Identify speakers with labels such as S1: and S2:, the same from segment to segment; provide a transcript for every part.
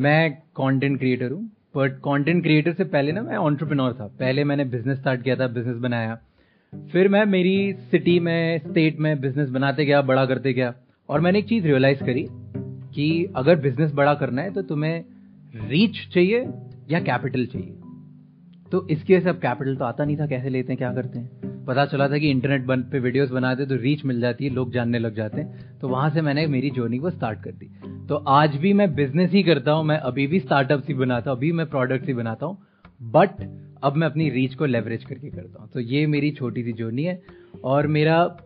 S1: मैं content creator हूँ but content creator से पहले ना मैं ऑन्टरप्रिनोर था। पहले मैंने बिज़नेस स्टार्ट किया था बिज़नेस बनाया। फिर मैं मेरी सिटी में स्टेट में बिज़नेस बनाते गया, बड़ा करते गया। और मैंने एक चीज़ रियलाइज़ करी कि अगर बिज़नेस बड़ा करना है तो तुम्हें रीच चाहिए या कैपिटल चाहिए। तो इसकी वजह से अब कैपिटल तो आता नहीं था, कैसे लेते हैं, क्या करते हैं? पता चला था कि इंटरनेट पे वीडियोस बनाते तो रीच मिल जाती है, लोग जानने लग जाते हैं। तो वहाँ से मैंने मेरी जर्नी को स्टार्ट कर दी। तो आज भी मैं बिज़नेस ही करता हूँ, मैं अभी भी स्टार्टअप ही बनाता हूँ, अभी मैं प्रोडक्ट ही बनाता हूँ बट अब मैं अपनी रीच को लेवरेज करके करता हूँ। तो ये मेरी छोटी सी जर्नी है और मेरा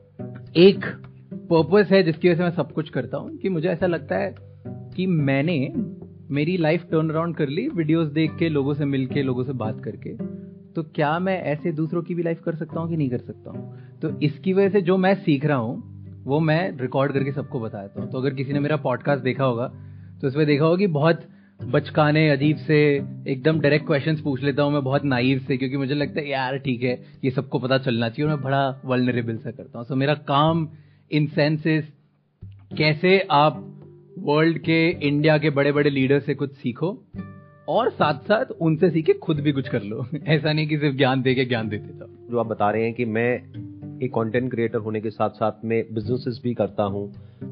S1: एक पर्पस है जिसकी वजह से मैं सब कुछ करता हूँ कि मुझे ऐसा लगता है कि मैंने मेरी लाइफ टर्न अराउंड कर ली वीडियोस देख के, लोगों से मिल के लोगों से बात करके। तो क्या मैं ऐसे दूसरों की भी लाइफ कर सकता हूँ कि नहीं कर सकता हूँ? तो इसकी वजह से जो मैं सीख रहा हूँ वो मैं रिकॉर्ड करके सबको बताता हूँ। तो अगर किसी ने मेरा पॉडकास्ट देखा होगा तो उसमें देखा होगा कि बहुत बचकाने, अजीब से, एकदम डायरेक्ट क्वेश्चंस पूछ लेता हूँ मैं बहुत नाइव से, क्योंकि मुझे लगता है, यार, ठीक है, ये सबको पता चलना चाहिए और मैं बड़ा वल्नरेबल सा करता हूँ। सो मेरा काम इन सेंसेस कैसे आप वर्ल्ड के इंडिया के बड़े बड़े लीडर से कुछ सीखो, और साथ साथ उनसे सीखे खुद भी कुछ कर लो। ऐसा नहीं कि सिर्फ़ ज्ञान दे के ज्ञान देते
S2: जो आप बता रहे हैं कि मैं एक कंटेंट क्रिएटर होने के साथ साथ में बिजनेसेस भी करता हूँ।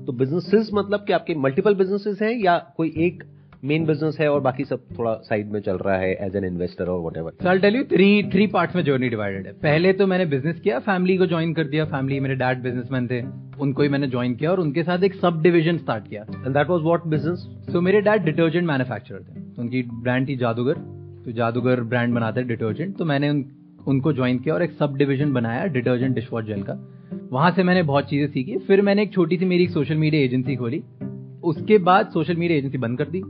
S2: तो बिजनेसेस मतलब कि आपके मल्टीपल बिजनेसेस हैं या कोई एक मेन बिज़नेस है और बाकी सब थोड़ा साइड में चल रहा है एज एन इन्वेस्टर और whatever
S1: I tell you three three parts में जर्नी डिवाइडेड है। पहले तो मैंने बिज़नेस किया फैमिली को ज्वाइन कर दिया। फैमिली मेरे डैड बिजनेसमैन थे उनको ही मैंने ज्वाइन किया और उनके साथ एक सब डिविजन स्टार्ट किया।
S2: And that was what business
S1: so मेरे डैड डिटर्जेंट मैन्युफैक्चरर थे। तो उनकी ब्रांड थी जादूगर। तो जादूगर ब्रांड बनाते हैं डिटर्जेंट तो मैंने उन, उनको ज्वाइन किया और एक सब डिविजन बनाया डिटर्जेंट डिश वॉश जेल का। वहाँ से मैंने बहुत चीज़ें सीखी। फिर मैंने एक छोटी सी मेरी एक सोशल मीडिया एजेंसी खोली। उसके बाद सोशल मीडिया एजेंसी बंद कर दी,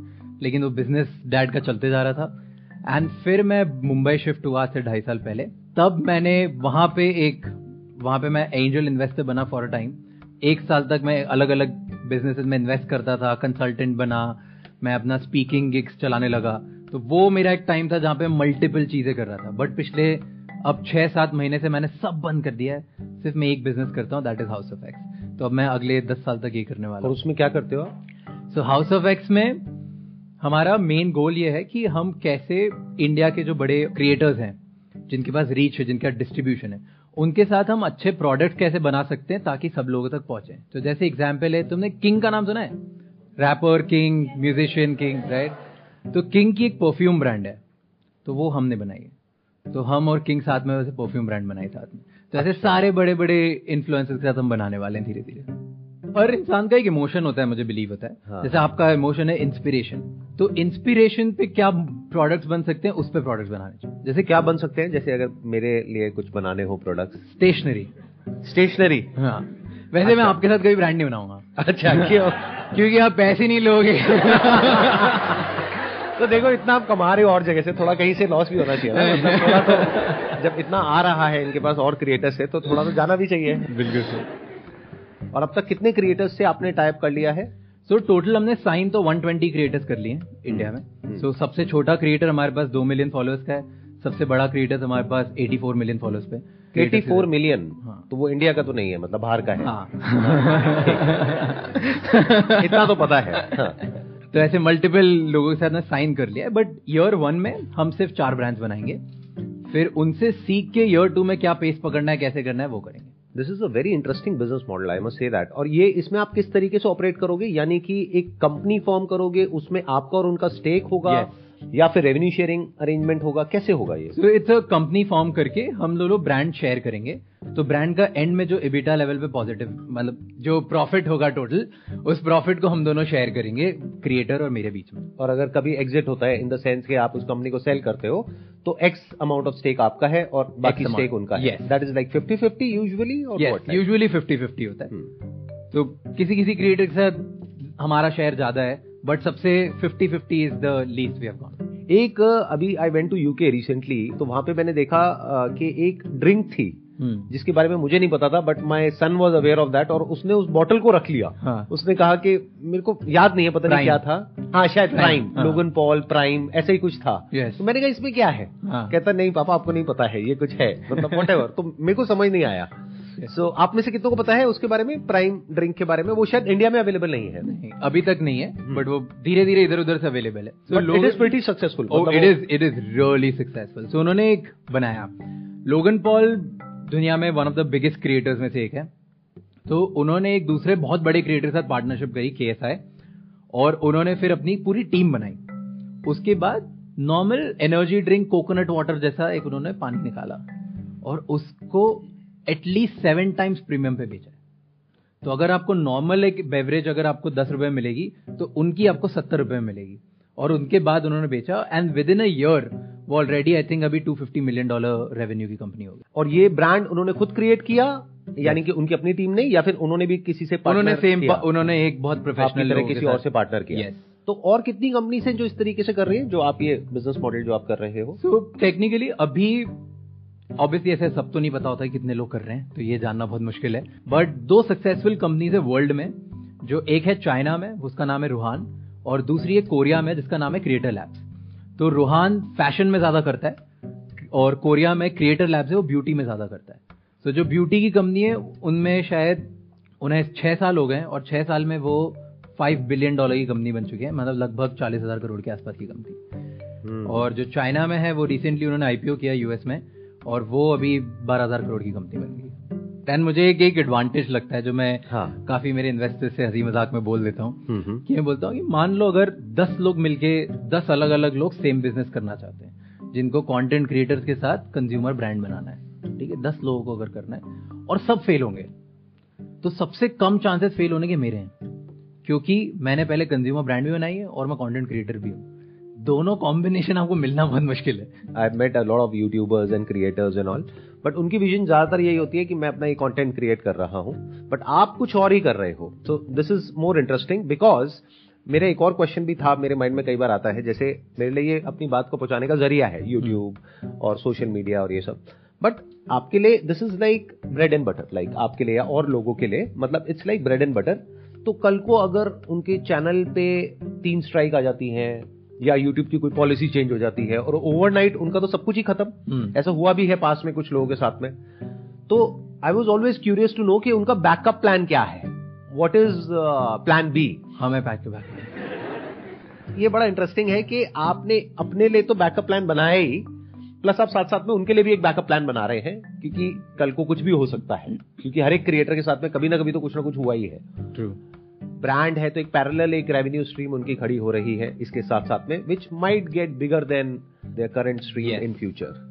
S1: लेकिन वो बिज़नेस डैड का चलते जा रहा था। एंड फिर मैं मुंबई शिफ्ट हुआ से ढाई साल पहले। तब मैंने वहाँ पे एक, वहाँ पे मैं एंजल इन्वेस्टर बना फॉर अ टाइम एक साल तक मैं अलग अलग बिज़नेस में इन्वेस्ट करता था कंसल्टेंट बना, मैं अपना स्पीकिंग गिग्स चलाने लगा। तो वो मेरा एक टाइम था जहाँ पे मल्टीपल चीज़ें कर रहा था। बट पिछले अब छह सात महीने से मैंने सब बंद कर दिया है। सिर्फ़ मैं एक बिज़नेस करता हूँ that is house of x तो अब मैं अगले दस साल तक ये करने वाला
S2: और उसमें क्या करते हो
S1: सो हाउस ऑफ़ एक्स में हमारा मेन गोल ये है कि हम कैसे इंडिया के जो बड़े क्रिएटर्स हैं जिनके पास रीच है जिनका डिस्ट्रीब्यूशन है उनके साथ हम अच्छे प्रोडक्ट कैसे बना सकते हैं ताकि सब लोगों तक पहुँचे। तो जैसे एग्ज़ाम्पल है तुमने किंग का नाम सुना है? Rapper king musician king right तो किंग की एक परफ्यूम ब्रांड है। तो वो हमने बनाई है। तो हम और किंग साथ में वैसे परफ्यूम ब्रांड बनाई साथ में। तो ऐसे अच्छा। सारे बड़े बड़े इन्फ्लुएंसर्स के साथ हम बनाने वाले हैं धीरे धीरे हर इंसान का एक इमोशन होता है मुझे बिलीव होता है। हाँ। जैसे आपका इमोशन है इंस्पिरेशन तो इंस्पिरेशन पे क्या प्रोडक्ट्स बन सकते हैं उस पर प्रोडक्ट्स बनाने चाहिए।
S2: जैसे क्या बन सकते हैं? जैसे अगर मेरे लिए कुछ बनाने हो प्रोडक्ट्स
S1: स्टेशनरी
S2: स्टेशनरी
S1: हाँ। वैसे अच्छा। मैं आपके साथ कोई ब्रांड नहीं बनाऊँगा।
S2: अच्छा क्यों?
S1: क्योंकि आप पैसे नहीं लोगे।
S2: तो देखो इतना आप कमा रहे हो और जगह से थोड़ा कहीं से लॉस भी होना चाहिए ना। मतलब थोड़ा तो जब इतना आ रहा है इनके पास और क्रिएटर्स है तो थोड़ा तो जाना भी चाहिए।
S1: बिल्कुल
S2: और अब तक कितने क्रिएटर्स से आपने टाइप कर लिया है?
S1: सो so, टोटल हमने साइन तो 120 क्रिएटर्स कर लिए इंडिया में। सो हम्म। so, सबसे छोटा क्रिएटर हमारे पास दो मिलियन फॉलोअर्स का है। सबसे बड़ा क्रिएटर हमारे पास 84 मिलियन फॉलोअर्स पे।
S2: 84 मिलियन हाँ. तो वो इंडिया का तो नहीं है मतलब बाहर का है।
S1: हाँ.
S2: इतना तो पता है। हाँ.
S1: तो ऐसे मल्टीपल लोगों के साथ ना साइन कर लिया है बट ईयर वन में हम सिर्फ़ चार ब्रांड्स बनाएँगे। फिर उनसे सीख के ईयर टू में क्या पेस पकड़ना है कैसे करना है वो करेंगे।
S2: This is a very interesting business model I must say that और ये इसमें आप किस तरीके से ऑपरेट करोगे? यानी कि एक कंपनी फॉर्म करोगे उसमें आपका और उनका स्टेक होगा। Yes. या फिर रेवेन्यू शेयरिंग अरेंजमेंट होगा? कैसे होगा ये?
S1: So it's a company form करके हम लोग ब्रांड शेयर करेंगे। तो ब्रांड का एंड में जो एबिटा लेवल पे पॉजिटिव मतलब जो प्रॉफिट होगा टोटल उस प्रॉफिट को हम दोनों शेयर करेंगे क्रिएटर और मेरे बीच में।
S2: और अगर कभी एग्जिट होता है इन द सेंस कि आप उस कंपनी को सेल करते हो तो एक्स अमाउंट ऑफ़ स्टेक आपका है और बाकी स्टेक उनका है। That is like fifty fifty usually
S1: usually fifty fifty होता है। Hmm. तो किसी किसी क्रिएटर के साथ हमारा शेयर ज़्यादा है बट सबसे fifty fifty is the least we have gone
S2: एक अभी I went to UK recently तो वहाँ पे मैंने देखा कि एक ड्रिंक थी हम्म। जिसके बारे में मुझे नहीं पता था but my son was aware of that और उसने उस बॉटल को रख लिया हाँ. उसने कहा कि मेरे को याद नहीं है पता नहीं क्या था हाँ शायद प्राइम हाँ. लोगन पॉल प्राइम ऐसा ही कुछ था
S1: yes.
S2: तो मैंने कहा इसमें क्या है हाँ. कहता नहीं पापा आपको नहीं पता है ये कुछ है मतलब वट तो मेरे को समझ नहीं आया सो so, आप में से कितनों को पता है उसके बारे में? प्राइम ड्रिंक के बारे में? वो शायद इंडिया में अवेलेबल नहीं है।
S1: नहीं, अभी तक नहीं है बट hmm. वो धीरे धीरे इधर उधर से अवेलेबल है
S2: so it is pretty successful
S1: it is it is really successful so उन्होंने एक बनाया। लोगन पॉल दुनिया में one of the biggest creators में से एक है। तो उन्होंने एक दूसरे बहुत बड़े क्रिएटर के साथ पार्टनरशिप करी के और उन्होंने फिर अपनी पूरी टीम बनाई। उसके बाद normal energy drink coconut water जैसा एक उन्होंने पानी निकाला। और उसको एटलीस्ट सेवन टाइम्स प्रीमियम पे बेचा है। तो अगर आपको नॉर्मल एक बेवरेज अगर आपको दस रुपए मिलेगी तो उनकी आपको सत्तर रुपए मिलेगी। और उनके बाद उन्होंने बेचा and within a year वो ऑलरेडी आई थिंक अभी 250 मिलियन डॉलर रेवेन्यू की कंपनी होगी
S2: और ये ब्रांड उन्होंने खुद क्रिएट किया यानी कि उनकी अपनी टीम ने या फिर उन्होंने भी किसी से
S1: उन्होंने सेम उन्होंने एक बहुत प्रोफेशनल
S2: किसी और से पार्टनर किया। Yes. तो और कितनी कंपनी से जो इस तरीके से कर रही है जो आप ये बिज़नेस मॉडल जो आप कर रहे हो?
S1: सो टेक्निकली अभी ऑब्वियसली ऐसे सब तो नहीं पता होता है कितने लोग कर रहे हैं तो ये जानना बहुत मुश्किल है। बट दो सक्सेसफुल कंपनीज़ है वर्ल्ड में जो एक है चाइना में उसका नाम है रूहान और दूसरी है कोरिया में जिसका नाम है क्रिएटर लैब्स तो रूहान फ़ैशन में ज़्यादा करता है और कोरिया में क्रिएटर लैब्स है वो ब्यूटी में ज़्यादा करता है। तो जो ब्यूटी की कंपनी है उनमें शायद उन्हें छह साल हो गए और छह साल में वो फाइव बिलियन डॉलर की कंपनी बन चुकी है मतलब लगभग चालीस हज़ार करोड़ के आसपास की कंपनी हम्म। और जो चाइना में है वो रिसेंटली उन्होंने आईपीओ किया यूएस में और वो अभी बारह हज़ार करोड़ की कंपनी बन गई देन मुझे एक एक एडवांटेज लगता है जो मैं हाँ. काफ़ी मेरे इन्वेस्टर से हँसी मज़ाक में बोल देता हूँ हम्म, हम्म। कि मैं बोलता हूँ कि मान लो अगर दस लोग मिलके दस अलग अलग लोग सेम बिज़नेस करना चाहते हैं जिनको कंटेंट क्रिएटर्स के साथ कंज्यूमर ब्रांड बनाना है ठीक है दस लोगों को अगर करना है और सब फेल होंगे तो सबसे कम चांसेस फेल होने के मेरे हैं क्योंकि मैंने पहले कंज्यूमर ब्रांड भी बनाई है और मैं कंटेंट क्रिएटर भी हूँ दोनों कॉम्बिनेशन आपको मिलना बहुत मुश्किल है।
S2: I met a lot of youtubers and creators and all but उनकी विजन ज़्यादातर यही होती है कि मैं अपना ये कंटेंट क्रिएट कर रहा हूँ बट आप कुछ और ही कर रहे हो। So this is more interesting because मेरा एक और क्वेश्चन भी था मेरे माइंड में कई बार आता है जैसे मेरे लिए ये अपनी बात को पहुँचाने का ज़रिया है यूट्यूब और सोशल मीडिया और ये सब। बट आपके लिए this is like bread and butter like आपके लिए या और लोगों के लिए मतलब it's like bread and butter तो कल को अगर उनके चैनल पे तीन स्ट्राइक आ जाती हैं या यूट्यूब की कोई पॉलिसी चेंज हो जाती है और ओवरनाइट उनका तो सब कुछ ही खत्म। हम्म। ऐसा हुआ भी है पास में कुछ लोगों के साथ में। तो I was always curious to know कि उनका बैकअप प्लान क्या है। वॉट इज़ प्लान बी
S1: हमें बैक टू बैक
S2: ये बड़ा इंटरेस्टिंग है कि आपने अपने लिए तो बैकअप प्लान बनाया ही प्लस आप साथ साथ में उनके लिए भी एक बैकअप प्लान बना रहे हैं क्योंकि कल को कुछ भी हो सकता है। क्योंकि हर एक क्रिएटर के साथ में कभी ना कभी तो कुछ ना कुछ हुआ ही है। ट्रू ब्रांड है तो एक पैरेलल एक रेवेन्यू स्ट्रीम उनकी खड़ी हो रही है। इसके साथ साथ में which might get bigger than their current stream in future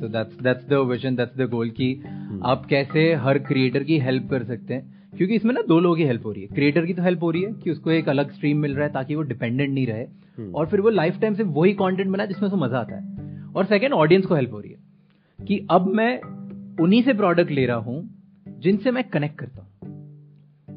S1: so that's that's the vision that's the goal कि hmm. आप कैसे हर क्रिएटर की हेल्प कर सकते हैं। क्योंकि इसमें ना दो लोगों की हेल्प हो रही है। क्रिएटर की तो हेल्प हो रही है कि उसको एक अलग स्ट्रीम मिल रहा है ताकि वो डिपेंडेंट नहीं रहे। hmm. और फिर वो लाइफ टाइम से वही कंटेंट बनाए जिसमें उसको मज़ा आता है। और सेकेंड ऑडियंस को हेल्प हो रही है। कि अब मैं उन्हीं से प्रोडक्ट ले रहा हूँ जिनसे मैं कनेक्ट करता हूँ।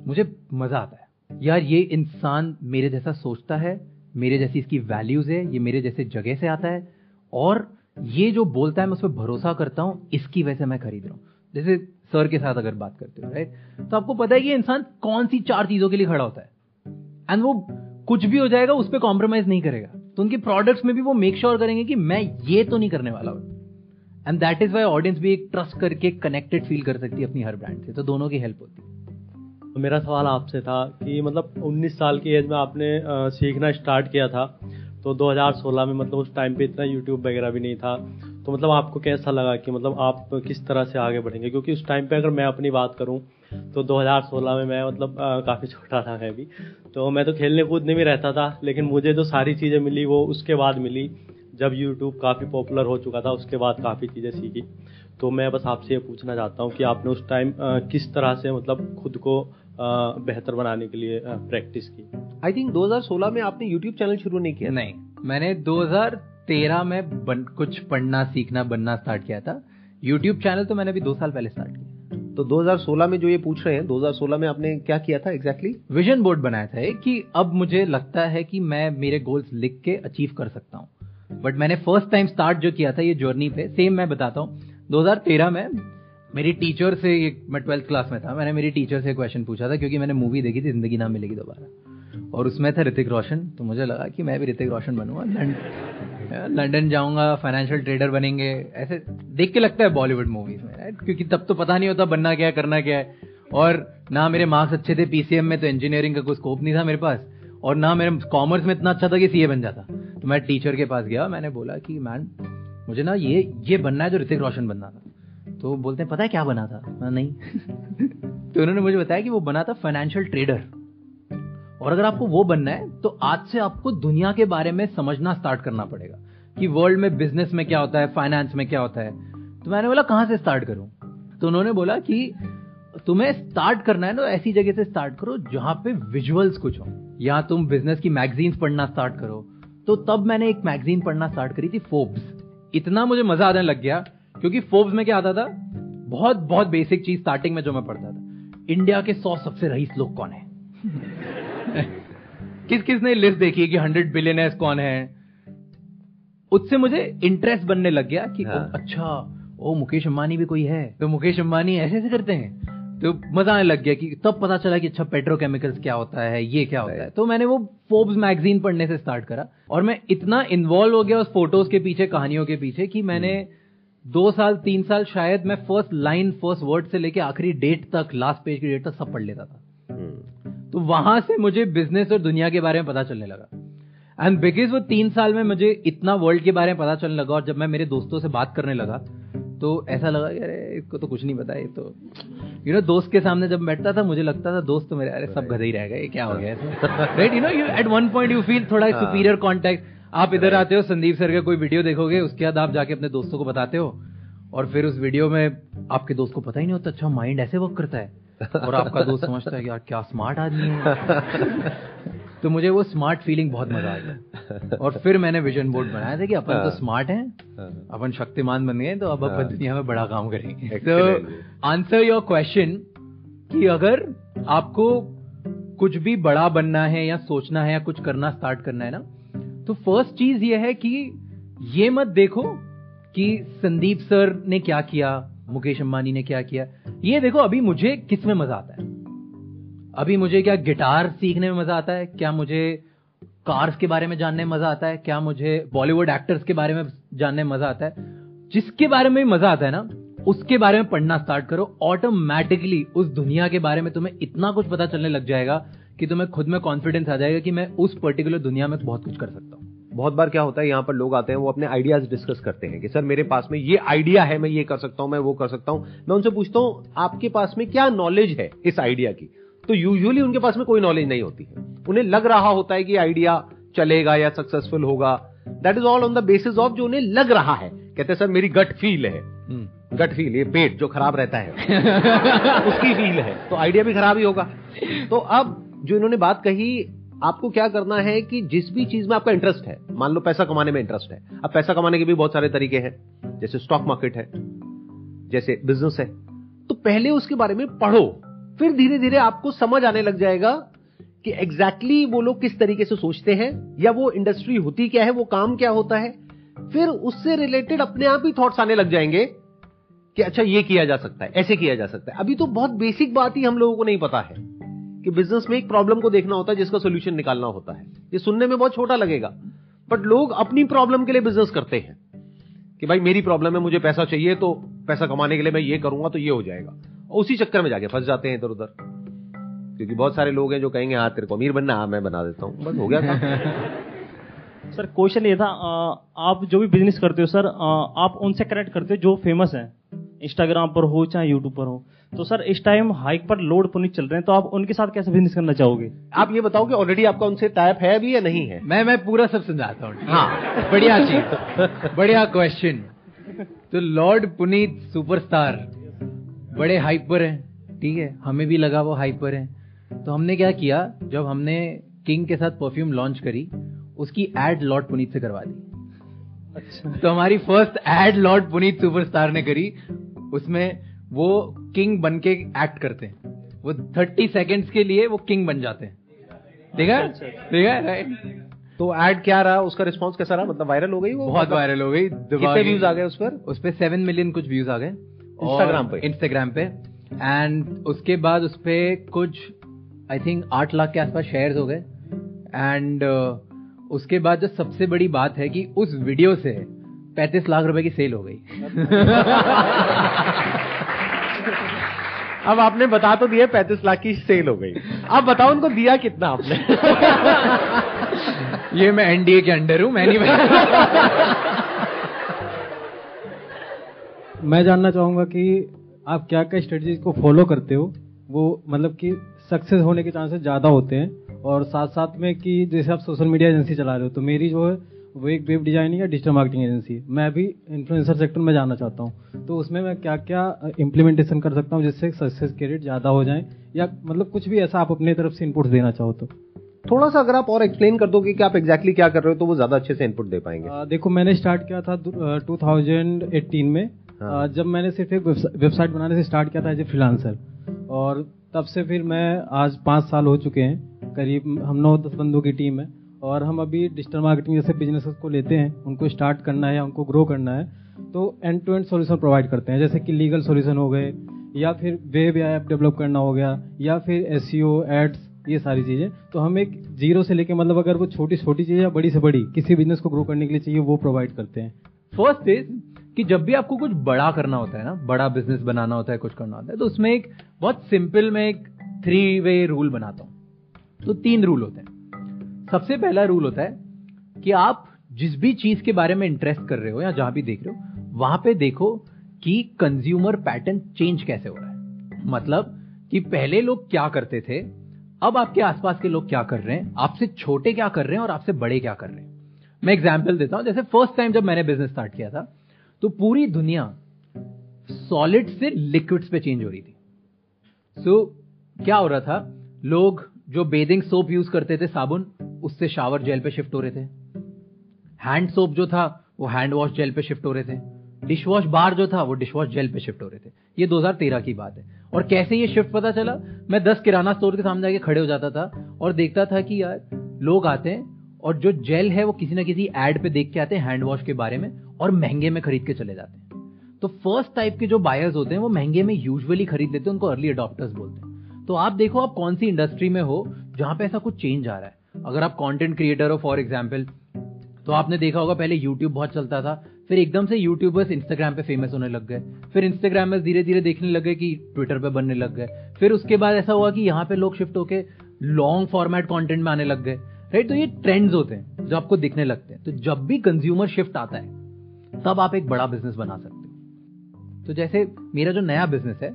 S1: मुझे मज़ा आता है। यार, ये इंसान मेरे जैसा सोचता है, मेरे जैसी इसकी वैल्यूज़ है, ये मेरे जैसे जगह से आता है, और ये जो बोलता है, मैं उस पर भरोसा करता हूँ, इसकी वजह से मैं खरीद रहा हूँ। जैसे सर के साथ अगर बात करते हो राइट तो आपको पता है कि इंसान कौन सी चार चीज़ों के लिए खड़ा होता है। एंड वो कुछ भी हो जाएगा, उस पर कॉम्प्रोमाइज नहीं करेगा। तो उनके प्रोडक्ट्स में भी वो मेक श्योर sure करेंगे कि मैं ये तो नहीं करने वाला हूँ। And that is why audience भी एक ट्रस्ट करके कनेक्टेड फील कर सकती है अपनी हर ब्रांड से। तो दोनों की हेल्प होती है।
S3: तो मेरा सवाल आपसे था कि मतलब 19 साल की एज में आपने सीखना स्टार्ट किया था तो 2016 में मतलब उस टाइम पे इतना यूट्यूब वगैरह भी नहीं था तो मतलब आपको कैसा लगा कि मतलब आप किस तरह से आगे बढ़ेंगे? क्योंकि उस टाइम पे अगर मैं अपनी बात करूँ तो 2016 में मैं मतलब काफ़ी छोटा था मैं भी तो मैं तो खेलने कूदने में रहता था, लेकिन मुझे जो सारी चीज़ें मिली वो उसके बाद मिली, जब यूट्यूब काफ़ी पॉपुलर हो चुका था, उसके बाद काफ़ी चीज़ें सीखी। तो मैं बस आपसे ये पूछना चाहता हूँ कि आपने उस टाइम किस तरह से मतलब खुद को बेहतर बनाने के लिए प्रैक्टिस की।
S2: आई थिंक 2016 में आपने यूट्यूब चैनल शुरू नहीं किया
S1: नहीं मैंने 2013 में बन, कुछ पढ़ना सीखना बनना स्टार्ट किया था। यूट्यूब चैनल तो मैंने अभी दो साल पहले स्टार्ट किया।
S2: तो 2016 में जो ये पूछ रहे हैं 2016 में आपने क्या किया था एग्जैक्टली exactly?
S1: विजन बोर्ड बनाया था कि अब मुझे लगता है कि मैं मेरे गोल्स लिख के अचीव कर सकता हूँ। बट मैंने फ़र्स्ट टाइम स्टार्ट जो किया था ये जर्नी पे सेम मैं बताता हूँ। 2013 में मेरी टीचर से एक मैं ट्वेल्थ क्लास में था, मैंने मेरी टीचर से क्वेश्चन पूछा था क्योंकि मैंने मूवी देखी थी, ज़िंदगी ना मिलेगी दोबारा। और उसमें था ऋतिक रोशन तो मुझे लगा कि मैं भी ऋतिक रोशन बनूँगा। लंडन जाऊँगा फाइनेंशियल ट्रेडर बनेंगे, ऐसे देख के लगता है बॉलीवुड मूवीज़ में क्योंकि तब तो पता नहीं होता बनना क्या करना क्या है। और ना मेरे मार्क्स अच्छे थे पीसीएम में तो इंजीनियरिंग का कोई स्कोप नहीं था मेरे पास। और ना मेरे कॉमर्स में इतना अच्छा था कि सीए बन जाता। तो मैं टीचर के पास गया, मैंने बोला कि मैम मुझे ना ये ये बनना है जो ऋतिक रोशन बनना था। तो बोलते हैं, पता है क्या बना था? मैं नहीं. तो उन्होंने मुझे बताया कि वो बना था फाइनेंशियल ट्रेडर और अगर आपको वो बनना है तो आज से आपको दुनिया के बारे में समझना स्टार्ट करना पड़ेगा कि वर्ल्ड में बिज़नेस में क्या होता है फाइनेंस में क्या होता है। तो मैंने बोला, कहाँ से स्टार्ट करूँ? तो उन्होंने बोला कि, तुम्हें स्टार्ट करना है ना ऐसी जगह से स्टार्ट करो जहाँ पे विजुअल्स कुछ हो। या तुम बिज़नेस की मैगजीन्स पढ़ना स्टार्ट करो। तो तब मैंने एक मैगजीन पढ़ना स्टार्ट करी थी फोर्ब्स इतना मुझे मज़ा आने लग गया क्योंकि फोर्ब्स में क्या आता था? बहुत बहुत बेसिक चीज़ स्टार्टिंग में जो मैं पढ़ता था। इंडिया के सौ सबसे रईस लोग कौन है? किस किस ने लिस्ट देखी कि हंड्रेड बिलियन कौन है? उससे मुझे इंटरेस्ट बनने लग गया कि हाँ। ओ, अच्छा ओ मुकेश अंबानी भी कोई है। तो मुकेश अंबानी ऐसे ऐसे करते हैं। तो मज़ा आने लग गया कि तब पता चला कि अच्छा पेट्रोकेमिकल्स क्या होता है ये क्या होता है। तो मैंने वो फोर्ब्स मैगजीन पढ़ने से स्टार्ट करा और मैं इतना इन्वॉल्व हो गया उस फ़ोटोज़ के पीछे कहानियों के पीछे कि मैंने दो साल तीन साल शायद मैं फ़र्स्ट लाइन फ़र्स्ट वर्ड से लेके आखिरी डेट तक लास्ट पेज की डेट तक सब पढ़ लेता था। हम्म। तो वहाँ से मुझे बिज़नेस और दुनिया के बारे में पता चलने लगा। एंड बिकॉज़ वो तीन साल में मुझे इतना वर्ल्ड के बारे में पता चलने लगा और जब मैं मेरे दोस्तों से बात करने लगा तो ऐसा लगा कि अरे इसको तो कुछ नहीं पता ये तो यू नो दोस्त के सामने जब बैठता था मुझे लगता था दोस्त तो मेरे अरे सब गधे ही रह गए क्या हो गया right you know you at one point you feel थोड़ा सुपीरियर हाँ। कॉन्टेक्ट आप इधर आते हो संदीप सर का कोई वीडियो देखोगे उसके बाद आप जाके अपने दोस्तों को बताते हो और फिर उस वीडियो में आपके दोस्त को पता ही नहीं होता अच्छा माइंड ऐसे वर्क करता है और आपका दोस्त समझता है यार क्या स्मार्ट आदमी है तो मुझे वो स्मार्ट फीलिंग बहुत मज़ा आ गया और फिर मैंने विजन बोर्ड बनाया था कि अपन तो स्मार्ट हाँ। हैं हाँ। अपन शक्तिमान बन गए तो अब अपन हाँ। दुनिया में बड़ा काम करेंगे तो आंसर योर क्वेश्चन कि अगर आपको कुछ भी बड़ा बनना है या सोचना है या कुछ करना स्टार्ट करना है ना तो फ़र्स्ट चीज़ ये है कि ये मत देखो कि संदीप सर ने क्या किया, मुकेश अंबानी ने क्या किया। ये देखो, अभी मुझे किसमें मज़ा आता है? अभी मुझे क्या गिटार सीखने में मज़ा आता है? क्या मुझे कार्स के बारे में जानने में मज़ा आता है? क्या मुझे बॉलीवुड एक्टर्स के बारे में जानने में मज़ा आता है? जिसके बारे में मज़ा आता है ना, उसके बारे में पढ़ना स्टार्ट करो। ऑटोमेटिकली उस दुनिया के बारे में तुम्हें इतना कुछ पता चलने लग जाएगा कि तुम्हें खुद में कॉन्फिडेंस आ जाएगा कि मैं उस पर्टिकुलर दुनिया में बहुत कुछ कर सकता हूँ।
S2: बहुत बार क्या होता है यहाँ पर लोग आते हैं वो अपने आइडियाज़ डिस्कस करते हैं कि सर मेरे पास में ये आइडिया है मैं ये कर सकता हूँ मैं वो कर सकता हूँ। मैं उनसे पूछता हूँ आपके पास में क्या नॉलेज है इस आइडिया की? तो यूजुअली उनके पास में कोई नॉलेज नहीं होती है। उन्हें लग रहा होता है कि आइडिया चलेगा या सक्सेसफुल होगा। That is all on the basis of जो उन्हें लग रहा है। कहते सर मेरी गट फील है। गट हम्म। फील ये पेट जो खराब रहता है उसकी फील है। तो आइडिया भी खराब ही होगा। तो अब जो इन्होंने बात कही, आपको क्या करना है कि जिस भी चीज़ में आपका इंटरेस्ट है, मान लो पैसा कमाने में इंटरेस्ट है, अब पैसा कमाने के भी बहुत सारे तरीके हैं, जैसे स्टॉक मार्केट है, जैसे बिज़नेस है तो पहले उसके बारे में पढ़ो, फिर धीरे धीरे आपको समझ आने लग जाएगा कि एग्जैक्टली exactly वो लोग किस तरीके से सोचते हैं, या वो इंडस्ट्री होती क्या है, वो काम क्या होता है, फिर उससे रिलेटेड अपने आप ही थॉट्स आने लग जाएँगे कि अच्छा ये किया जा सकता है, ऐसे किया जा सकता है। अभी तो बहुत बेसिक बात ही हम लोगों को नहीं पता है। कि बिज़नेस में एक प्रॉब्लम को देखना होता है, जिसका सोल्यूशन निकालना होता है। ये सुनने में बहुत छोटा लगेगा। बट लोग अपनी प्रॉब्लम के लिए बिज़नेस करते हैं। कि भाई, मेरी प्रॉब्लम है, मुझे पैसा चाहिए तो पैसा कमाने के लिए मैं ये करूँगा तो ये हो जाएगा। और उसी चक्कर में जाके फंस जाते हैं इधर उधर। क्योंकि बहुत सारे लोग हैं जो कहेंगे हाँ तेरे को अमीर बनना हाँ मैं बना देता हूँ। बस हो गया था।
S3: सर क्वेश्चन ये था आप जो भी बिज़नेस करते हो, सर आप उनसे कनेक्ट करते हो जो फ़ेमस है? इंस्टाग्राम पर हो चाहे यूट्यूब पर हो। तो सर इस टाइम हाइक पर लोड पुनित चल रहे हैं तो आप उनके साथ कैसे बिज़नेस करना चाहोगे?
S2: आप ये बताओ कि ऑलरेडी आपका उनसे टाइप है भी या नहीं है?
S1: मैं मैं पूरा सब समझाता हूँ हाँ? बढ़िया चीज़ बढ़िया क्वेश्चन तो लॉर्ड पुनीत सुपरस्टार बड़े हाइपर हैं ठीक है? हमें भी लगा वो हाइपर है। तो हमने क्या किया जब हमने किंग के साथ परफ्यूम लॉन्च करी उसकी एड लॉर्ड पुनीत से करवा दी। अच्छा। तो हमारी first aid lord Puneet superstar ने करी उसमें वो किंग बन के एक्ट करते हैं। वो थर्टी सेकेंड्स के लिए वो किंग बन जाते हैं। ठीक है? ठीक है राइट
S2: तो एड क्या रहा? उसका रिस्पॉन्स कैसा रहा? मतलब वायरल हो गई वो?
S1: बहुत वायरल हो गई।
S2: कितने व्यूज़ आ गए उस पर?
S1: उस पर सेवन मिलियन कुछ व्यूज़ आ गए।
S2: इंस्टाग्राम पे?
S1: इंस्टाग्राम पे। एंड उसके बाद उस पर कुछ आई थिंक आठ लाख के आसपास शेयर्स हो गए। एंड uh, उसके बाद जो सबसे बड़ी बात है कि उस वीडियो से पैंतीस लाख रुपए की सेल हो गई।
S2: अब आपने बता तो दिया पैंतीस लाख की सेल हो गई। अब बताओ उनको दिया कितना आपने?
S1: ये मैं एनडीए के अंडर हूँ मैं नहीं
S3: मैं जानना चाहूँगा कि आप क्या क्या स्ट्रेटजी को फॉलो करते हो? वो मतलब कि सक्सेस होने के चांसेस ज़्यादा होते हैं और साथ साथ में कि जैसे आप सोशल मीडिया एजेंसी चला रहे हो तो मेरी जो है वो एक वेब डिज़ाइनिंग या डिजिटल मार्केटिंग एजेंसी मैं भी इन्फ्लुएंसर सेक्टर में जाना चाहता हूँ। तो उसमें मैं क्या क्या इम्प्लीमेंटेशन कर सकता हूँ जिससे सक्सेस के रेट ज़्यादा हो जाए? या मतलब कुछ भी ऐसा आप अपनी तरफ़ से इनपुट देना चाहो तो।
S2: थोड़ा सा अगर आप और एक्सप्लेन कर दोगे कि आप एग्जैक्टली exactly क्या कर रहे हो तो वो ज़्यादा अच्छे से इनपुट दे पाएँगे।
S3: आ, देखो मैंने स्टार्ट किया था टू में। हाँ। जब मैंने सिर्फ़ एक वेबसाइट बनाने से स्टार्ट किया था एज ए फ्रीलांसर और तब से फिर मैं आज पाँच साल हो चुके हैं करीब हम नौ दस बंदों की टीम है। और हम अभी डिजिटल मार्केटिंग जैसे बिज़नेस को लेते हैं, उनको स्टार्ट करना है उनको ग्रो करना है तो end to end solution provide करते हैं। जैसे कि लीगल सोल्यूशन हो गए, या फिर वेब ऐप डेवलप करना हो गया, या फिर एस एड्स e ये सारी चीज़ें। तो हम एक ज़ीरो से लेके मतलब अगर वो छोटी छोटी चीज़ या बड़ी से बड़ी किसी बिज़नेस को ग्रो करने के लिए चाहिए, वो प्रोवाइड करते हैं।
S1: फ़र्स्ट इज़ कि जब भी आपको कुछ बड़ा करना होता है ना, बड़ा बिज़नेस बनाना होता है, कुछ करना होता है तो उसमें एक बहुत सिंपल में एक थ्री वे रूल बनाता हूँ। तो तीन रूल होते हैं। सबसे पहला रूल होता है कि आप जिस भी चीज़ के बारे में इंटरेस्ट कर रहे हो या जहाँ भी देख रहे हो वहाँ पे देखो कि कंज्यूमर पैटर्न चेंज कैसे हो रहा है। मतलब कि पहले लोग क्या करते थे अब आपके आसपास के लोग क्या कर रहे हैं आपसे छोटे क्या कर रहे हैं और आपसे बड़े क्या कर रहे हैं। मैं एग्ज़ाम्पल देता हूँ जैसे फ़र्स्ट टाइम जब मैंने बिज़नेस स्टार्ट किया था तो पूरी दुनिया सॉलिड से लिक्विड्स पे चेंज हो रही थी। सो so, क्या हो रहा था? लोग जो बेदिंग सोप यूज़ करते थे साबुन, उससे शावर जेल पे शिफ्ट हो रहे थे। हैंड सोप जो था, वो हैंड वॉश जेल पे शिफ्ट हो रहे थे। डिश वॉश बार जो था, वो डिश वॉश जेल पे शिफ्ट हो रहे थे। ये 2013 की बात है। और कैसे ये शिफ्ट पता चला? मैं 10 किराना स्टोर के सामने जाके खड़े हो जाता था और देखता था कि यार, लोग आते हैं और जो जेल है, वो किसी ना किसी एड पे देख के आते हैं हैंड वॉश के बारे में और महँगे में खरीद के चले जाते हैं। तो फ़र्स्ट टाइप के जो बायर्स होते हैं, वो महँगे में यूजुअली खरीद लेते हैं, उनको अर्ली अडॉप्टर्स बोलते हैं। तो आप देखो आप कौन सी इंडस्ट्री में हो जहाँ पे ऐसा कुछ चेंज आ रहा है। अगर आप कंटेंट क्रिएटर हो फॉर एग्ज़ाम्पल तो आपने देखा होगा पहले यूट्यूब बहुत चलता था, फिर एकदम से यूट्यूबर्स इंस्टाग्राम पे फ़ेमस होने लग गए, फिर इंस्टाग्राम में धीरे धीरे देखने लग गए कि ट्विटर पे बनने लग गए, फिर उसके बाद ऐसा हुआ कि यहाँ पे लोग शिफ्ट होके लॉन्ग फॉर्मेट कंटेंट में आने लग गए राइट तो ये ट्रेंड्स होते हैं जो आपको दिखने लगते हैं। तो जब भी कंज्यूमर शिफ्ट आता है, तब आप एक बड़ा बिज़नेस बना सकते हो। तो जैसे मेरा जो नया बिज़नेस है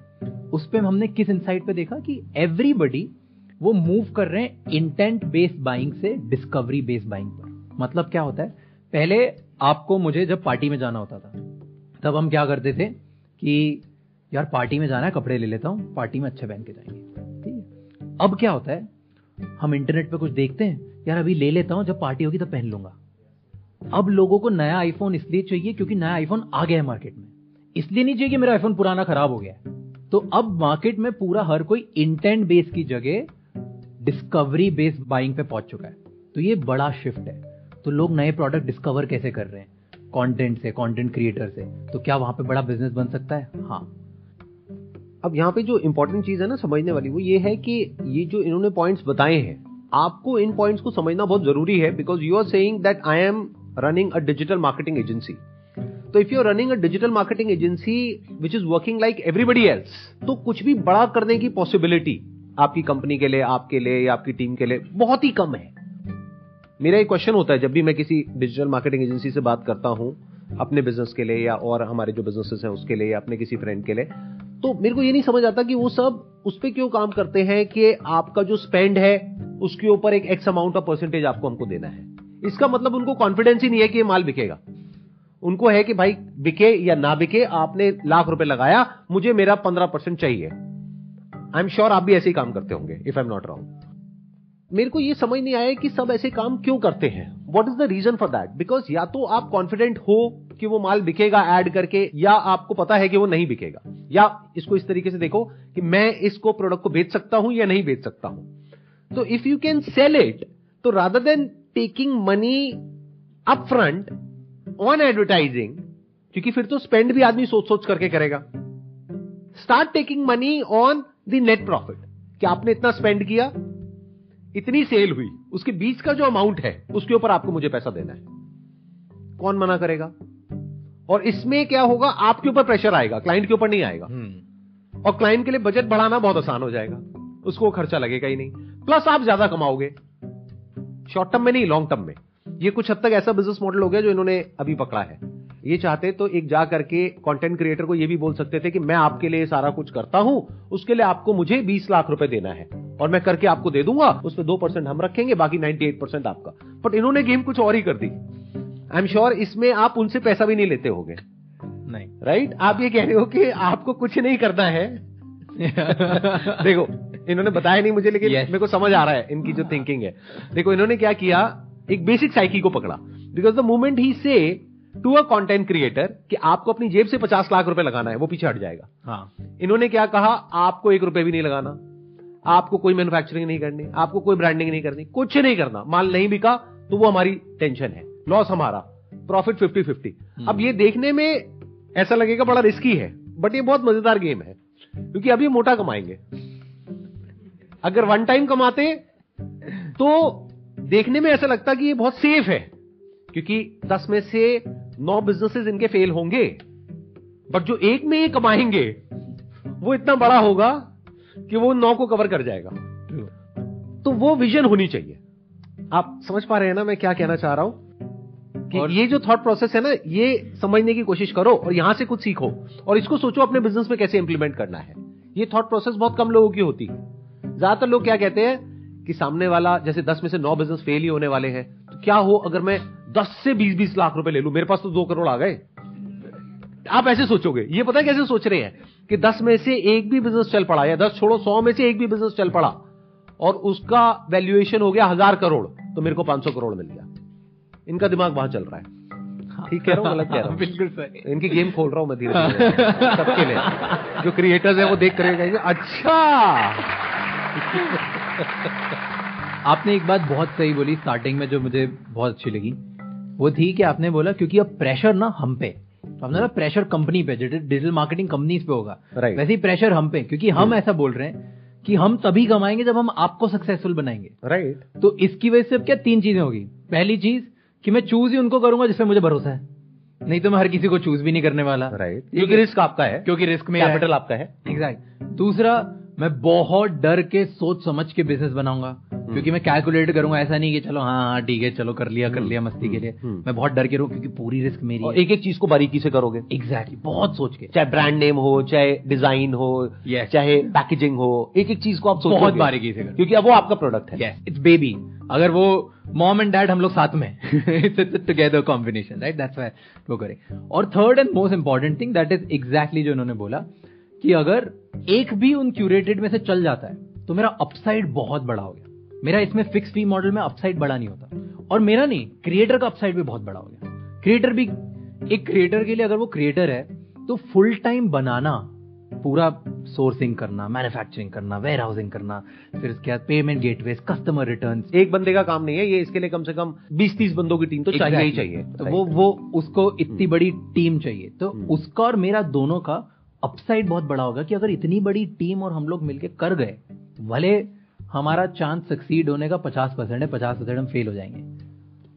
S1: उस पर हमने किस इंसाइट पे देखा कि एवरीबडी वो मूव कर रहे हैं इंटेंट बेस्ड बाइंग से डिस्कवरी बेस्ड बाइंग पर। मतलब क्या होता है? पहले आपको मुझे जब पार्टी में जाना होता था, तब हम क्या करते थे कि, यार पार्टी में जाना है, कपड़े ले लेता हूँ पार्टी में अच्छे पहन के जाएँगे। ठीक है। अब क्या होता है, हम इंटरनेट पे कुछ देखते हैं, यार, अभी ले लेता हूँ, जब पार्टी होगी तब पहन लूँगा। अब लोगों को नया आईफोन इसलिए चाहिए क्योंकि नया आईफोन आ गया है मार्केट में। इसलिए नहीं चाहिए कि मेरा आईफोन पुराना खराब हो गया है। तो अब मार्केट में पूरा हर कोई इंटेंट बेस की जगह डिस्कवरी बेस्ड बाइंग पे पहुँच चुका है। तो ये बड़ा शिफ्ट है। तो लोग नए प्रोडक्ट डिस्कवर कैसे कर रहे हैं? कंटेंट से कंटेंट क्रिएटर से। तो क्या वहाँ पे बड़ा बिज़नेस बन सकता है? हाँ।
S2: अब यहाँ पे जो इंपॉर्टेंट चीज़ है ना समझने वाली, वो ये है कि ये जो इन्होंने पॉइंट्स बताए हैं, आपको इन पॉइंट्स को समझना बहुत ज़रूरी है because you are saying that I am running a digital marketing agency तो if you are running a digital marketing agency which is working like everybody else तो कुछ भी बड़ा करने की पॉसिबिलिटी आपकी कंपनी के लिए, आपके लिए या आपकी टीम के लिए बहुत ही कम है। मेरा एक क्वेश्चन होता है, जब भी मैं किसी डिजिटल मार्केटिंग एजेंसी से बात करता हूँ, अपने बिज़नेस के लिए या और हमारे जो बिजनेसेस हैं उसके लिए या अपने किसी फ्रेंड के लिए तो मेरे को ये नहीं समझ आता कि वो सब उस पर क्यों काम करते हैं कि आपका जो स्पेंड है, उसके ऊपर एक एक्स अमाउंट ऑफ़ परसेंटेज आपको हमको देना है। इसका मतलब उनको कॉन्फिडेंस ही नहीं है कि ये माल बिकेगा। उनको है कि भाई बिके या ना बिके, आपने लाख रुपए लगाया, मुझे मेरा पंद्रह परसेंट चाहिए। आई एम श्योर आप भी ऐसे ही काम करते होंगे if I am not wrong मेरे को ये समझ नहीं आया कि सब ऐसे काम क्यों करते हैं। What is the reason for that because या तो आप कॉन्फिडेंट हो कि वो माल बिकेगा एड करके, या आपको पता है कि वो नहीं बिकेगा। या इसको इस तरीके से देखो कि मैं इसको प्रोडक्ट को बेच सकता हूँ या नहीं बेच सकता हूँ। तो if you can sell it तो rather than taking money up front on advertising क्योंकि फिर तो स्पेंड भी आदमी सोच सोच करके करेगा। Start taking money on the net profit कि आपने इतना स्पेंड किया इतनी सेल हुई उसके बीच का जो अमाउंट है उसके ऊपर आपको मुझे पैसा देना है। कौन मना करेगा? और इसमें क्या होगा आपके ऊपर प्रेशर आएगा क्लाइंट के ऊपर नहीं आएगा। और क्लाइंट के लिए बजट बढ़ाना बहुत आसान हो जाएगा। उसको खर्चा लगेगा ही नहीं। प्लस आप ज़्यादा कमाओगे। शॉर्ट टर्म में नहीं लॉन्ग टर्म में। ये कुछ हद तक ऐसा बिज़नेस मॉडल हो गया जो इन्होंने अभी पकड़ा है। ये चाहते तो एक जा करके कंटेंट क्रिएटर को ये भी बोल सकते थे कि मैं आपके लिए सारा कुछ करता हूँ उसके लिए आपको मुझे 20 लाख रुपए देना है और मैं करके आपको दे दूँगा उस पर दो परसेंट हम रखेंगे बाकी 98 परसेंट आपका। बट इन्होंने गेम कुछ और ही कर दी। आई एम श्योर इसमें आप उनसे पैसा भी नहीं लेते होगे।
S1: नहीं।
S2: Right right? आप ये कह रहे हो कि आपको कुछ नहीं करना है। देखो इन्होंने बताया नहीं मुझे लेकिन yes. मेरे को समझ आ रहा है इनकी जो थिंकिंग है। देखो इन्होंने क्या किया? एक बेसिक साइकी को पकड़ा। बिकॉज़ द मोमेंट ही से टू अ कंटेंट क्रिएटर कि आपको अपनी जेब से पचास लाख रुपए लगाना है वो पीछे हट जाएगा।
S1: हाँ।
S2: इन्होंने क्या कहा? आपको एक रुपए भी नहीं लगाना। आपको कोई मैन्युफैक्चरिंग नहीं करनी आपको कोई ब्रांडिंग नहीं करनी कुछ नहीं करना। माल नहीं बिका तो वो हमारी टेंशन है। लॉस हमारा। प्रॉफिट फिफ्टी फिफ्टी अब ये देखने में ऐसा लगेगा बड़ा रिस्की है बट ये बहुत मज़ेदार गेम है। क्योंकि अभी मोटा कमाएँगे। अगर वन टाइम कमाते तो देखने में ऐसा लगता कि ये बहुत सेफ़ है क्योंकि दस में से नौ बिजनेसेस इनके फेल होंगे बट जो एक में ये कमाएँगे वो इतना बड़ा होगा कि वो नौ को कवर कर जाएगा। तो वो विजन होनी चाहिए। आप समझ पा रहे हैं ना मैं क्या कहना चाह रहा हूँ? कि और ये जो थॉट प्रोसेस है ना ये समझने की कोशिश करो और यहाँ से कुछ सीखो और इसको सोचो अपने बिज़नेस में कैसे इंप्लीमेंट करना है। ये थॉट प्रोसेस बहुत कम लोगों की होती है। ज़्यादातर लोग क्या कहते हैं कि सामने वाला जैसे दस में से नौ बिज़नेस फेल ही होने वाले हैं तो क्या हो अगर मैं दस से बीस बीस लाख रुपए ले लू? मेरे पास तो दो करोड़ आ गए। आप ऐसे सोचोगे? ये पता है कैसे सोच रहे हैं? कि दस में से एक भी बिज़नेस चल पड़ा या दस छोड़ो सौ में से एक भी बिज़नेस चल पड़ा और उसका वैल्यूएशन हो गया हज़ार करोड़ तो मेरे को पाँच सौ करोड़ मिल गया। इनका दिमाग वहाँ चल रहा है। ठीक कह रहा हूँ गलत कह रहा हूँ?
S1: बिल्कुल सही।
S2: इनकी गेम खोल रहा हूँ मैं धीरे धीरे। सबके लिए। जो क्रिएटर्स है वो देख करेंगे अच्छा!
S1: आपने एक बात बहुत सही बोली स्टार्टिंग में जो मुझे बहुत अच्छी लगी। वो थी कि आपने बोला क्योंकि अब प्रेशर ना हम पे। तो हमने ना प्रेशर कंपनी पे डिजिटल मार्केटिंग कंपनीज़ पे होगा।
S2: Right.
S1: वैसे ही प्रेशर हम पे क्योंकि हम hmm. ऐसा बोल रहे हैं कि हम तभी कमाएँगे जब हम आपको सक्सेसफुल बनाएँगे।
S2: Right right.
S1: तो इसकी वजह से अब क्या तीन चीज़ें होगी? पहली चीज़ कि मैं चूज़ ही उनको करूँगा जिसमें मुझे भरोसा है। नहीं तो मैं हर किसी को चूज़ भी नहीं करने वाला।
S2: Right right. क्योंकि रिस्क आपका है।
S1: क्योंकि रिस्क में
S2: कैपिटल आपका है।
S1: एग्जैक्ट दूसरा मैं बहुत डर के सोच समझ के बिज़नेस बनाऊँगा हम्म। क्योंकि मैं कैलकुलेट करूँगा ऐसा नहीं कि चलो हाँ हाँ ठीक है चलो कर लिया कर हम्म। लिया मस्ती के लिए।
S2: हम्म।
S1: मैं बहुत डर के रहूँ क्योंकि पूरी रिस्क मेरी
S2: और एक एक चीज़ को बारीकी से करोगे।
S1: एग्जैक्टली exactly, बहुत सोच के।
S2: चाहे ब्रांड नेम हो चाहे डिज़ाइन हो yes. चाहे पैकेजिंग हो एक एक चीज़ को आप
S1: बहुत बारीकी से
S2: क्योंकि अब वो आपका प्रोडक्ट है।
S1: इट्स बेबी अगर वो मॉम एंड डैड हम लोग साथ में टुगेदर कॉम्बिनेशन राइट दैट्स वो करें। और third and most important thing that is exactly जो उन्होंने बोला कि अगर एक भी उन क्यूरेटेड में से चल जाता है तो मेरा अपसाइड बहुत बड़ा हो गया। मेरा इसमें फिक्स फ़ी मॉडल में अपसाइड बड़ा नहीं होता। और मेरा नहीं क्रिएटर का अपसाइड भी बहुत बड़ा हो गया। क्रिएटर भी एक क्रिएटर के लिए अगर वो क्रिएटर है तो फुल टाइम बनाना पूरा सोर्सिंग करना मैन्युफैक्चरिंग करना वेयर हाउसिंग करना फिर उसके बाद पेमेंट गेटवे कस्टमर रिटर्न
S2: एक बंदे का काम नहीं है ये इसके लिए कम से कम 20-30 बंदों की टीम तो चाहिए ही चाहिए।
S1: तो वो वो उसको इतनी हम्म। बड़ी टीम चाहिए। तो हम्म। उसका और मेरा दोनों का अपसाइड बहुत बड़ा होगा कि अगर इतनी बड़ी टीम और हम लोग मिलकर कर गए भले हमारा चांस सक्सीड होने का पचास परसेंट है, पचास परसेंट हम फेल हो जाएँगे।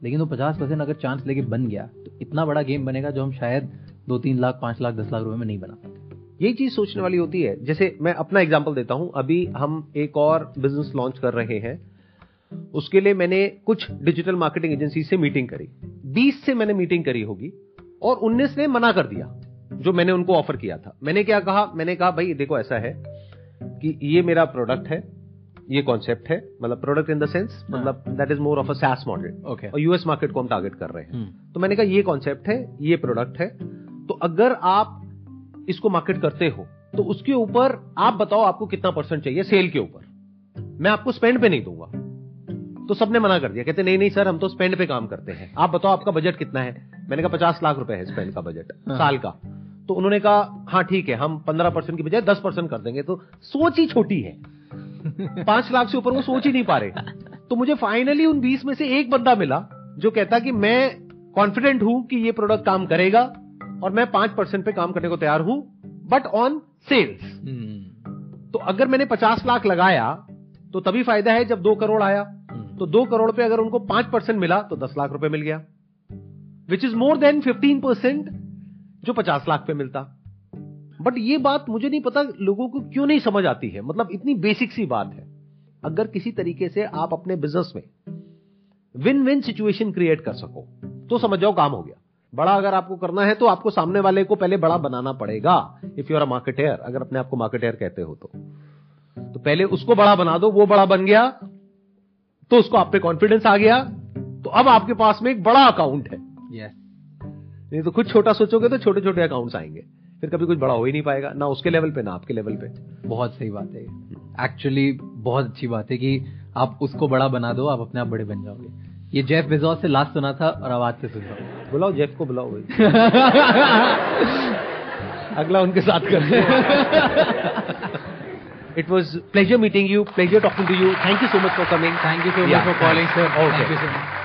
S1: लेकिन वो पचास परसेंट अगर चांस लेके बन गया तो इतना बड़ा गेम बनेगा जो हम शायद दो तीन लाख, पाँच लाख, दस लाख रुपए में नहीं बना पाते।
S2: यही चीज़ सोचने वाली होती है। जैसे मैं अपना एग्ज़ाम्पल देता हूँ। अभी हम एक और बिज़नेस लॉन्च कर रहे हैं। उसके लिए मैंने कुछ डिजिटल मार्केटिंग एजेंसी से मीटिंग करी। बीस से मैंने मीटिंग करी होगी और उन्नीस ने मना कर दिया। जो मैंने उनको ऑफ़र किया था। मैंने क्या कहा? मैंने कहा भाई देखो ऐसा है कि ये मेरा प्रोडक्ट है ये कॉन्सेप्ट है मतलब प्रोडक्ट इन द सेंस मतलब that is more of a SaaS model
S1: okay
S2: और यूएस मार्केट को हम टारगेट कर रहे हैं।
S1: हम्म।
S2: तो मैंने कहा ये कॉन्सेप्ट है ये प्रोडक्ट है तो अगर आप इसको मार्केट करते हो तो उसके ऊपर आप बताओ आपको कितना परसेंट चाहिए सेल के ऊपर। मैं आपको स्पेंड पे नहीं दूँगा। तो सबने मना कर दिया। कहते नहीं नहीं सर हम तो स्पेंड पे काम करते हैं। आप बताओ आपका बजट कितना है? मैंने कहा पचास लाख रुपए है स्पेंड का बजट हाँ। साल का। तो उन्होंने कहा हाँ ठीक है हम पंद्रह परसेंट की बजाय दस परसेंट कर देंगे। तो सोच ही छोटी है। पाँच लाख से ऊपर वो सोच ही नहीं पा रहे। तो मुझे फाइनली उन बीस में से एक बंदा मिला जो कहता कि मैं कॉन्फिडेंट हूँ कि ये प्रोडक्ट काम करेगा और मैं पाँच परसेंट पे काम करने को तैयार हूँ बट ऑन सेल्स तो अगर मैंने पचास लाख लगाया तो तभी फ़ायदा है जब दो करोड़ आया। हम्म। तो दो करोड़ पे अगर उनको पाँच परसेंट मिला तो दस लाख रुपए मिल गया। Which is more than fifteen percent जो पचास लाख पे मिलता। बट ये बात मुझे नहीं पता लोगों को क्यों नहीं समझ आती है। मतलब इतनी बेसिक सी बात है। अगर किसी तरीके से आप अपने बिज़नेस में विन विन सिचुएशन क्रिएट कर सको तो समझ जाओ काम हो गया। बड़ा अगर आपको करना है तो आपको सामने वाले को पहले बड़ा बनाना पड़ेगा if you are a marketer अगर अपने आपको मार्केटेयर कहते हो तो। तो पहले उसको बड़ा बना दो, वो बड़ा बन गया तो उसको आप पे कॉन्फिडेंस आ गया तो अब आपके पास में एक बड़ा अकाउंट है. नहीं तो कुछ छोटा सोचोगे तो छोटे छोटे अकाउंट्स आएँगे फिर कभी कुछ बड़ा हो ही नहीं पाएगा ना उसके लेवल पे ना आपके लेवल पे
S1: बहुत सही बात है एक्चुअली बहुत अच्छी बात है कि आप उसको बड़ा बना दो आप अपने आप बड़े बन जाओगे ये जेफ बेजोस से लास्ट सुना था और आवाज़ से सुन रहा
S2: बुलाओ जेफ को बुलाओ अगला उनके साथ कर It was pleasure meeting you, pleasure talking to you. Thank you so much for coming.
S1: Thank you so much
S2: Yeah,
S1: for calling,
S2: thanks.
S1: sir.
S2: Okay.
S1: Thank you so much.